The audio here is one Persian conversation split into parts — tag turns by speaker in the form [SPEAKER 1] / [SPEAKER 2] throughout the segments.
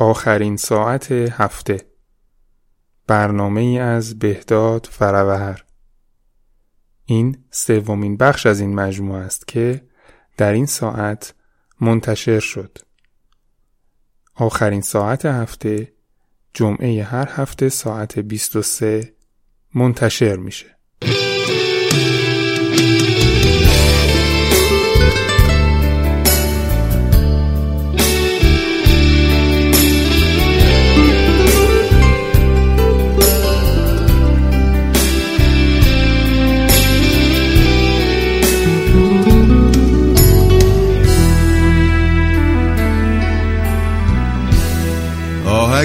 [SPEAKER 1] آخرین ساعت هفته. برنامه ای از بهداد فروهر این سومین بخش از این مجموعه است که در این ساعت منتشر شد. آخرین ساعت هفته جمعه هر هفته ساعت 23 منتشر میشه.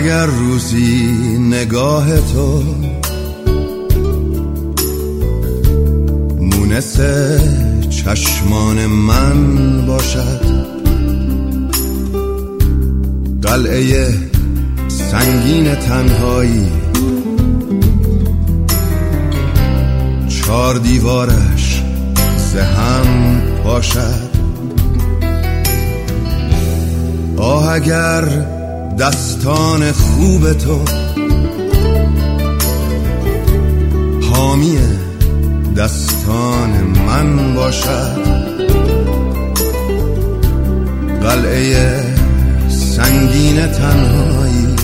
[SPEAKER 2] اگر روزی نگاه تو مونس چشمان من باشد قلعه سنگین تنهایی چار دیوارش زهم باشد آه اگر دستان خوب تو. حامی دستان من باشد. قلعه سنگین تنهایی.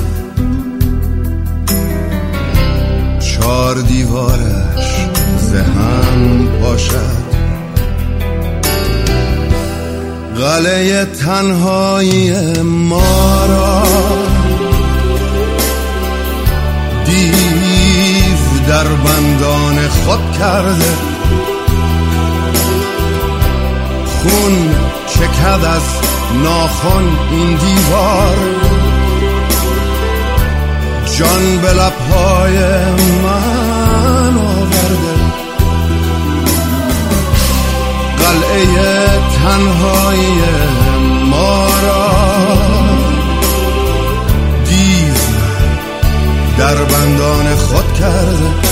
[SPEAKER 2] چار دیوارش زهم باشد. قلعه تنهایی ما را. دیو در بندان خود کرده. خون چکد از ناخن این دیوار. جان به لبهای من آورده. قلعه تنهایی ما را دیو در بندان خود کرده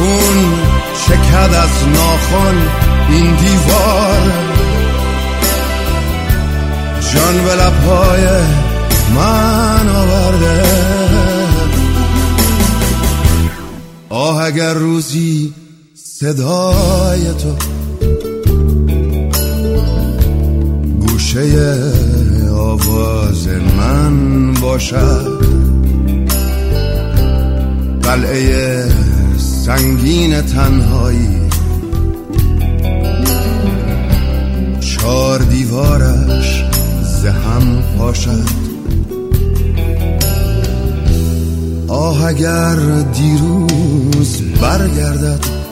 [SPEAKER 2] خون چکد از ناخن این دیوار. جان به لبهای من آورده. آه اگر روزی صدای تو. گوشه آواز من باشد. قلعه سنگین تنهایی. چار دیوارش زهم پاشد. آه اگر دیروز برگردد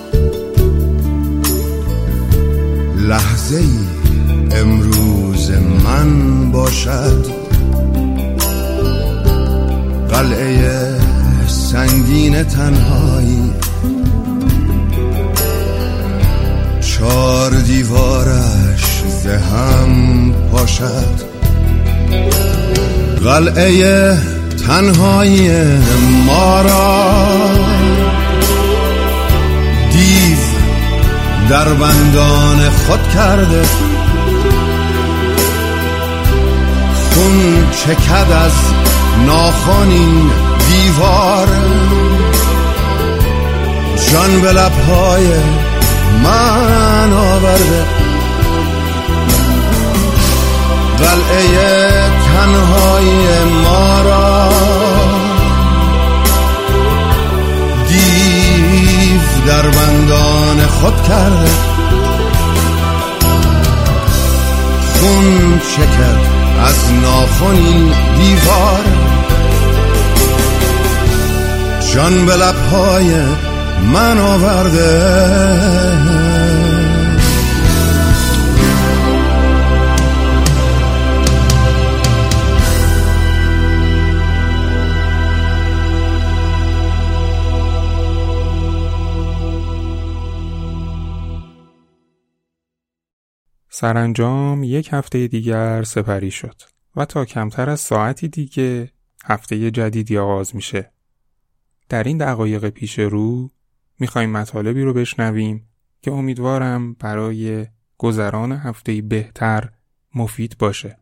[SPEAKER 2] لحظه ای امروز من باشد. قلعه سنگین تنهایی. چار دیوارش زهم پاشد. قلعه تنهایی ما را در بندان خود کرده. خون چکد از ناخونین دیوار. جان به لبهای من آورده. قلعه تنهای ما را در بندان خود کرده. خون چکد از ناخونین دیوار. جان به لبهای من آورده.
[SPEAKER 1] سرانجام یک هفته دیگر سپری شد و تا کمتر از ساعتی دیگه هفته جدیدی آغاز میشه. در این دقایق پیش رو می‌خوایم مطالبی رو بشنویم که امیدوارم برای گذران هفته بهتر مفید باشه.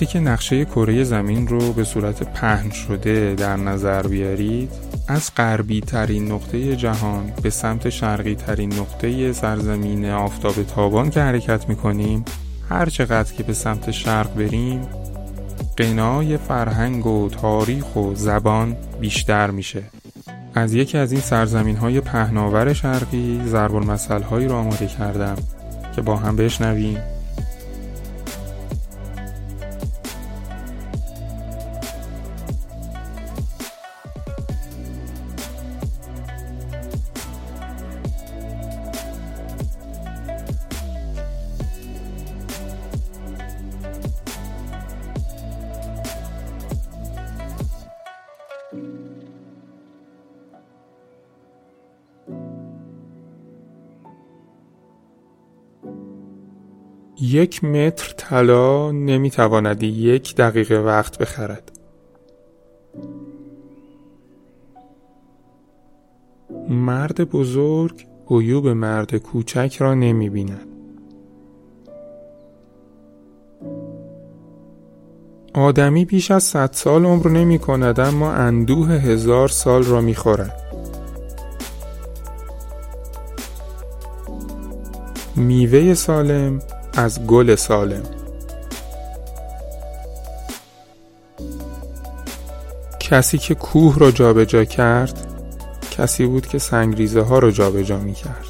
[SPEAKER 1] وقتی که نقشه کره زمین رو به صورت پهن شده در نظر بیارید از غربی ترین نقطه جهان به سمت شرقی ترین نقطه سرزمین آفتاب تابان که حرکت می‌کنیم هر چقدر که به سمت شرق بریم قنای فرهنگ و تاریخ و زبان بیشتر میشه. از یکی از این سرزمین های پهناور شرقی ضرب هایی رو آماده کردم که با هم بشنویم. یک متر طلا نمی‌تواند یک دقیقه وقت بخرد مرد بزرگ عیوب مرد کوچک را نمی بیند. آدمی بیش از صد سال عمر نمی کند اما اندوه هزار سال را می خورد. میوه سالم از گل سالم. کسی که کوه را جابجا کرد کسی بود که سنگریزه ها را جابجا می کرد.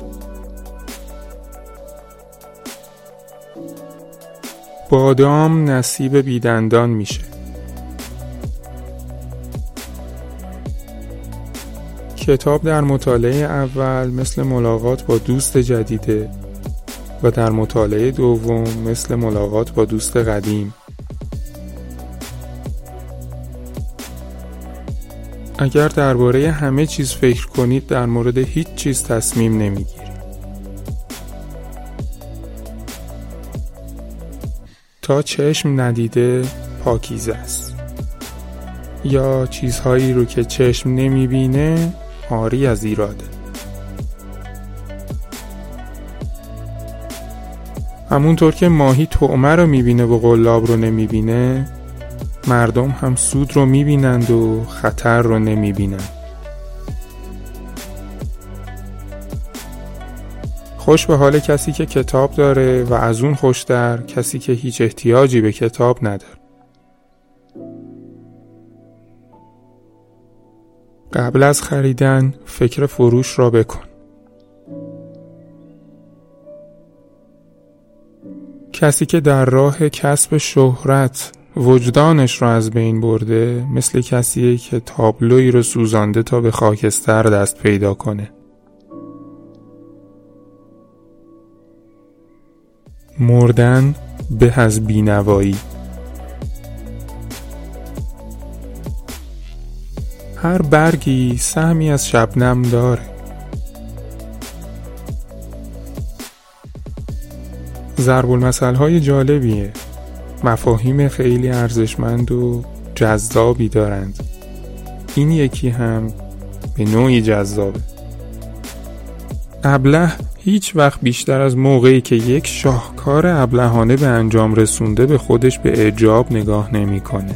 [SPEAKER 1] بادام نصیب بیدندان میشه. کتاب در مطالعه اول مثل ملاقات با دوست جدیده. و در مطالعه دوم مثل ملاقات با دوست قدیم. اگر درباره همه چیز فکر کنید در مورد هیچ چیز تصمیم نمی‌گیرید. تا چشم ندیده پاکیزه است. یا چیزهایی رو که چشم نمی‌بینه آری از ایراده. همونطور که ماهی تعمه رو می‌بینه و قلاب رو نمی‌بینه مردم هم سود رو می‌بینند و خطر رو نمی‌بینند. خوش به حال کسی که کتاب داره و از اون خوشتر کسی که هیچ احتیاجی به کتاب نداره. قبل از خریدن فکر فروش را بکن. کسی که در راه کسب شهرت وجدانش را از بین برده مثل کسیه که تابلوی رو سوزانده تا به خاکستر دست پیدا کنه. مردن به از بینوایی. هر برگی سهمی از شبنم داره. ضرب المثل های جالبیه. مفاهیم خیلی ارزشمند و جذابی دارند. این یکی هم به نوعی جذابه. ابله هیچ وقت بیشتر از موقعی که یک شاهکار ابلهانه به انجام رسونده به خودش به اعجاب نگاه نمی‌کنه.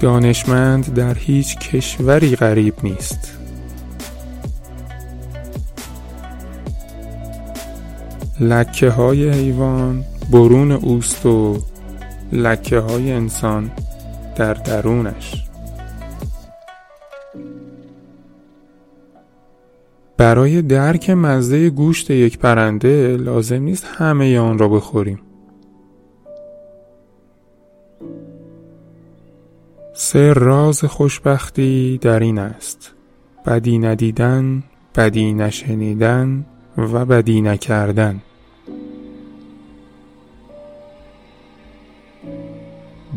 [SPEAKER 1] دانشمند در هیچ کشوری غریب نیست. لکه های حیوان برون اوست و لکه های انسان در درونش. برای درک مزه گوشت یک پرنده لازم نیست همه آن را بخوریم. سه راز خوشبختی در این است. بدی ندیدن بدی نشنیدن و بدی نکردن.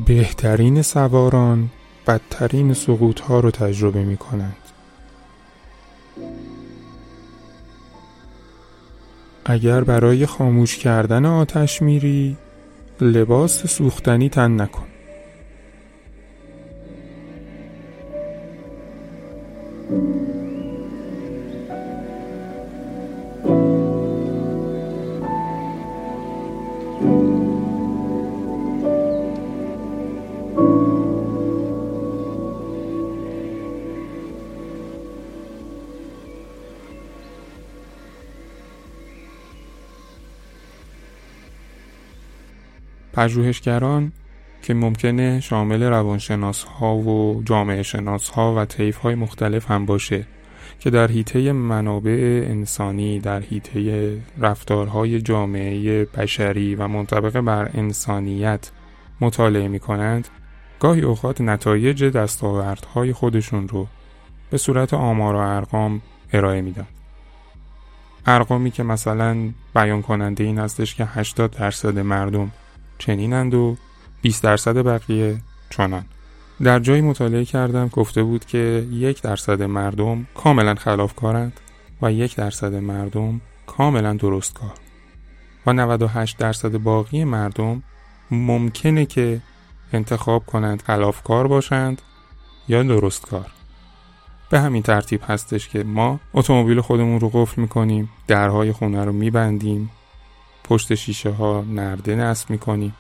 [SPEAKER 1] بهترین سواران بدترین سقوط ها رو تجربه می کنند اگر برای خاموش کردن آتش میری لباس سوختنی تن نکن. پژوهشگران که ممکنه شامل روانشناس ها و جامعه شناس ها و طیف های مختلف هم باشه که در حیطه منابع انسانی در حیطه رفتارهای جامعه بشری و منطبق بر انسانیت مطالعه می کنند گاهی اوقات نتایج دستاوردهای خودشون رو به صورت آمار و ارقام ارائه میدن. ارقامی که مثلا بیان کننده این هستش که 80 درصد مردم چنینند و 20 درصد بقیه چنان. در جایی مطالعه کردم گفته بود که یک درصد مردم کاملا خلافکارند و یک درصد مردم کاملا درست کار و 98 درصد باقی مردم ممکنه که انتخاب کنند خلافکار باشند یا درست کار به همین ترتیب هستش که ما اتومبیل خودمون رو قفل می‌کنیم درهای خونه رو میبندیم پشت شیشه ها نرده نصب می‌کنیم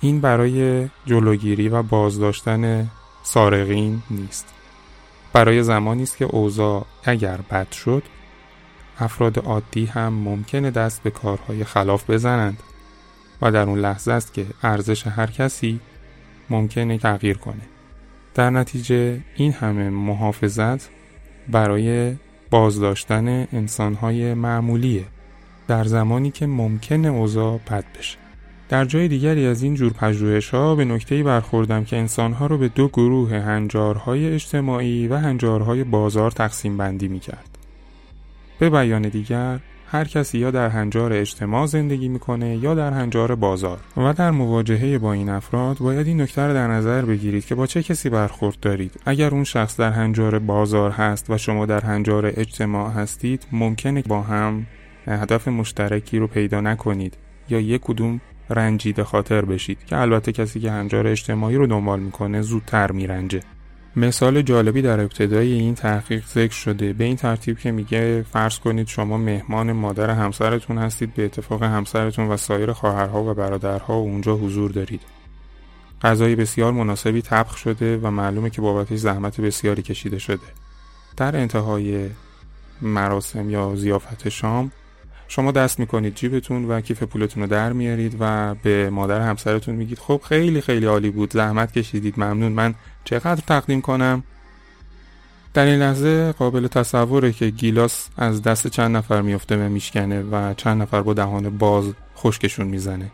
[SPEAKER 1] این برای جلوگیری و بازداشتن سارقین نیست. برای زمانی است که اوضاع اگر بد شد افراد عادی هم ممکنه دست به کارهای خلاف بزنند و در اون لحظه است که ارزش هر کسی ممکنه تغییر کنه. در نتیجه این همه محافظت برای بازداشتن انسانهای معمولیه. در زمانی که ممکنه اوضاع بد بشه. در جای دیگری از این جور پژوهش ها به نکته برخوردم که انسان ها رو به دو گروه هنجارهای اجتماعی و هنجارهای بازار تقسیم بندی می کرد. به بیان دیگر هر کسی یا در هنجار اجتماع زندگی می‌کنه یا در هنجار بازار. و در مواجهه با این افراد باید این نکته رو در نظر بگیرید که با چه کسی برخورد دارید. اگر اون شخص در هنجار بازار هست و شما در هنجار اجتماع هستید ممکنه با هم هدف مشترکی رو پیدا نکنید یا یک کدوم رنجیده خاطر بشید که البته کسی که هنجار اجتماعی رو دنبال می‌کنه زودتر میرنجه. مثال جالبی در ابتدای این تحقیق ذکر شده. به این ترتیب که میگه فرض کنید شما مهمان مادر همسرتون هستید به اتفاق همسرتون و سایر خواهرها و برادرها اونجا حضور دارید. غذای بسیار مناسبی طبخ شده و معلومه که بابتش زحمت بسیاری کشیده شده. در انتهای مراسم یا زیافت شام شما دست می‌کنید جیبتون و کیف پولتون رو در میارید و به مادر همسرتون میگید خب خیلی خیلی عالی بود زحمت کشیدید ممنون من چقدر تقدیم کنم؟ در این لحظه قابل تصوره که گیلاس از دست چند نفر میفته و میشکنه و چند نفر با دهان باز خشکشون می‌زنه.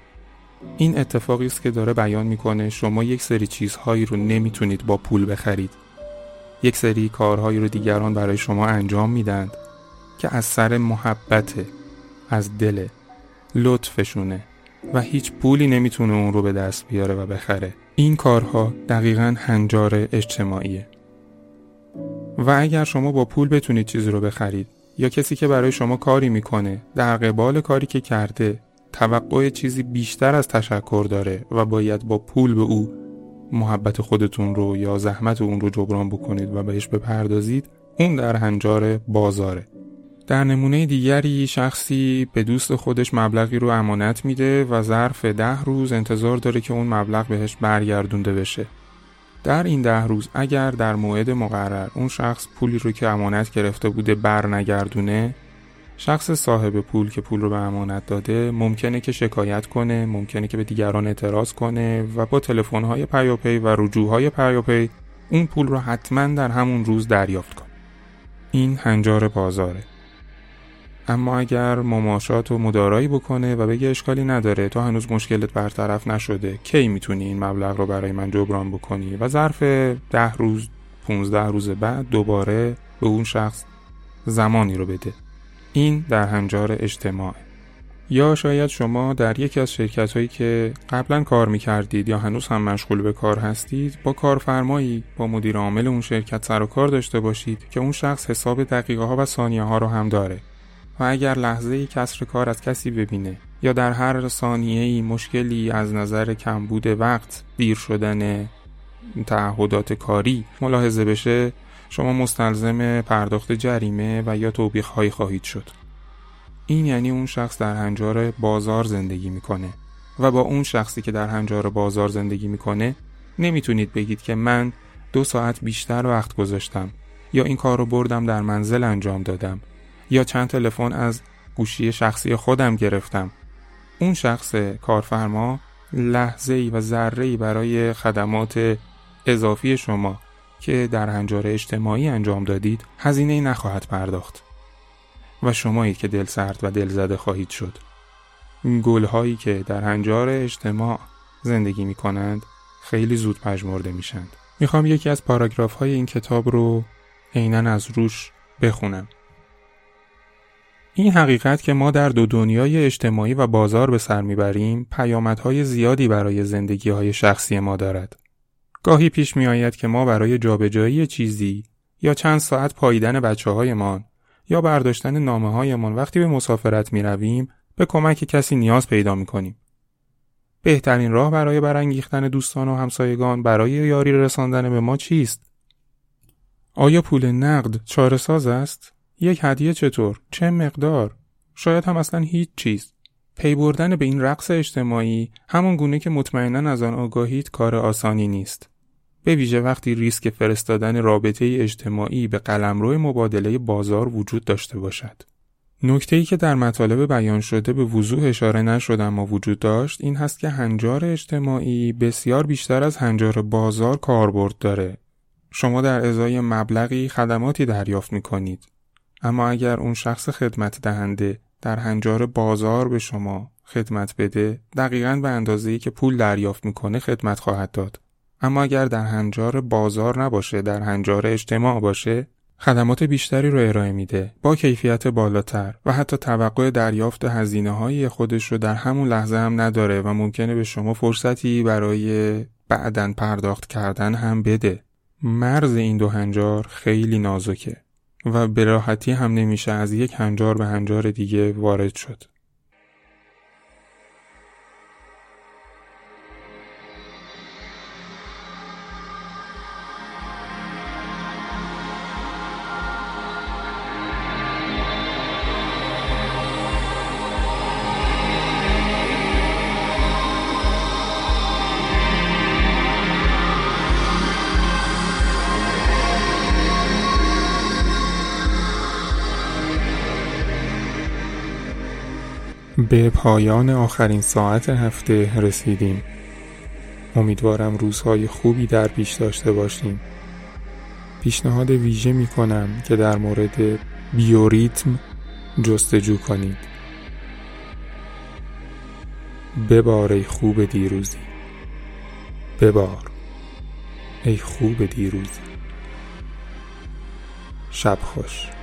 [SPEAKER 1] این اتفاقی است که داره بیان می‌کنه شما یک سری چیزهایی رو نمی‌تونید با پول بخرید. یک سری کارهایی رو دیگران برای شما انجام میدند که از سر محبته. از دل لطفشونه و هیچ پولی نمی‌تونه اون رو به دست بیاره و بخره. این کارها دقیقا هنجار اجتماعیه. و اگر شما با پول بتونید چیزی رو بخرید یا کسی که برای شما کاری می‌کنه در قبال کاری که کرده توقع چیزی بیشتر از تشکر داره و باید با پول به او محبت خودتون رو یا زحمت اون رو جبران بکنید و بهش بپردازید اون در هنجار بازاره. در نمونه دیگری شخصی به دوست خودش مبلغی رو امانت میده و ظرف ده روز انتظار داره که اون مبلغ بهش برگردونده بشه. در این ده روز اگر در موعد مقرر اون شخص پولی رو که امانت گرفته بوده بر نگردونه شخص صاحب پول که پول رو به امانت داده ممکنه که شکایت کنه ممکنه که به دیگران اعتراض کنه و با تلفن‌های پیاپی و رجوعهای پیاپی اون پول رو حتما در همون روز دریافت کنه این هنجار بازاره اما اگر مماشات و مدارایی بکنه و بگه اشکالی نداره تو هنوز مشکلت برطرف نشده کی می‌تونی این مبلغ رو برای من جبران بکنی؟ و ظرف ده روز 15 روز بعد دوباره به اون شخص زمانی رو بده. این در هنجار اجتماع یا شاید شما در یکی از شرکت هایی که قبلا کار می‌کردید یا هنوز هم مشغول به کار هستید با کارفرمایی با مدیر عامل اون شرکت سر و کار داشته باشید که اون شخص حساب دقیقه ها و ثانیه ها رو هم داره. و اگر لحظه ای کسر کار از کسی ببینه یا در هر ثانیه ای مشکلی از نظر کمبود وقت دیر شدن تعهدات کاری ملاحظه بشه شما مستلزم پرداخت جریمه و یا توبیخ هایی خواهید شد. این یعنی اون شخص در هنجار بازار زندگی می‌کنه و با اون شخصی که در هنجار بازار زندگی می‌کنه نمی‌تونید بگید که من دو ساعت بیشتر وقت گذاشتم یا این کار رو بردم در منزل انجام دادم. یا چند تلفن از گوشی شخصی خودم گرفتم. اون شخص کارفرما لحظه ای و ذره ای برای خدمات اضافی شما که در هنجار اجتماعی انجام دادید هزینه نخواهد پرداخت. و شمایی که دل سرد و دل زده خواهید شد. گل هایی که در هنجار اجتماع زندگی می کنند خیلی زود پژمرده میشند می‌خوام یکی از پاراگراف های این کتاب رو عینا از روش بخونم. این حقیقت که ما در دو دنیای اجتماعی و بازار به سر می‌بریم پیامدهای زیادی برای زندگی های شخصی ما دارد. گاهی پیش می آید که ما برای جابجایی چیزی یا چند ساعت پاییدن بچه هایمان یا برداشتن نامه هایمان وقتی به مسافرت می رویم به کمک کسی نیاز پیدا می کنیم. بهترین راه برای برانگیختن دوستان و همسایگان برای یاری رساندن به ما چیست؟ آیا پول نقد چاره ساز است؟ یک هدیه چطور؟ چه مقدار؟ شاید هم اصلا هیچ چیز. پی بردن به این رقص اجتماعی همون گونه که مطمئنا از آن آگاهید کار آسانی نیست. به ویژه وقتی ریسک فرستادن رابطه اجتماعی به قلمرو مبادله بازار وجود داشته باشد. نکته ای که در مطالب بیان شده به وضوح اشاره نشد اما وجود داشت این هست که هنجار اجتماعی بسیار بیشتر از هنجار بازار کاربرد داره. شما در ازای مبلغی خدماتی دریافت می کنید. اما اگر اون شخص خدمت دهنده در هنجار بازار به شما خدمت بده دقیقا به اندازه که پول دریافت می‌کنه خدمت خواهد داد. اما اگر در هنجار بازار نباشه در هنجار اجتماع باشه خدمات بیشتری رو ارائه میده با کیفیت بالاتر و حتی توقع دریافت هزینه های خودش رو در همون لحظه هم نداره و ممکنه به شما فرصتی برای بعدن پرداخت کردن هم بده. مرز این دو هنجار خیلی نازکه. و به راحتی هم نمیشه از یک هنجار به هنجار دیگه وارد شد. به پایان آخرین ساعت هفته رسیدیم. امیدوارم روزهای خوبی در پیش داشته باشیم. پیشنهاد ویژه می کنم که در مورد بیوریتم جستجو کنید. ببار ای خوب دیروزی. ببار ای خوب دیروزی. شب خوش.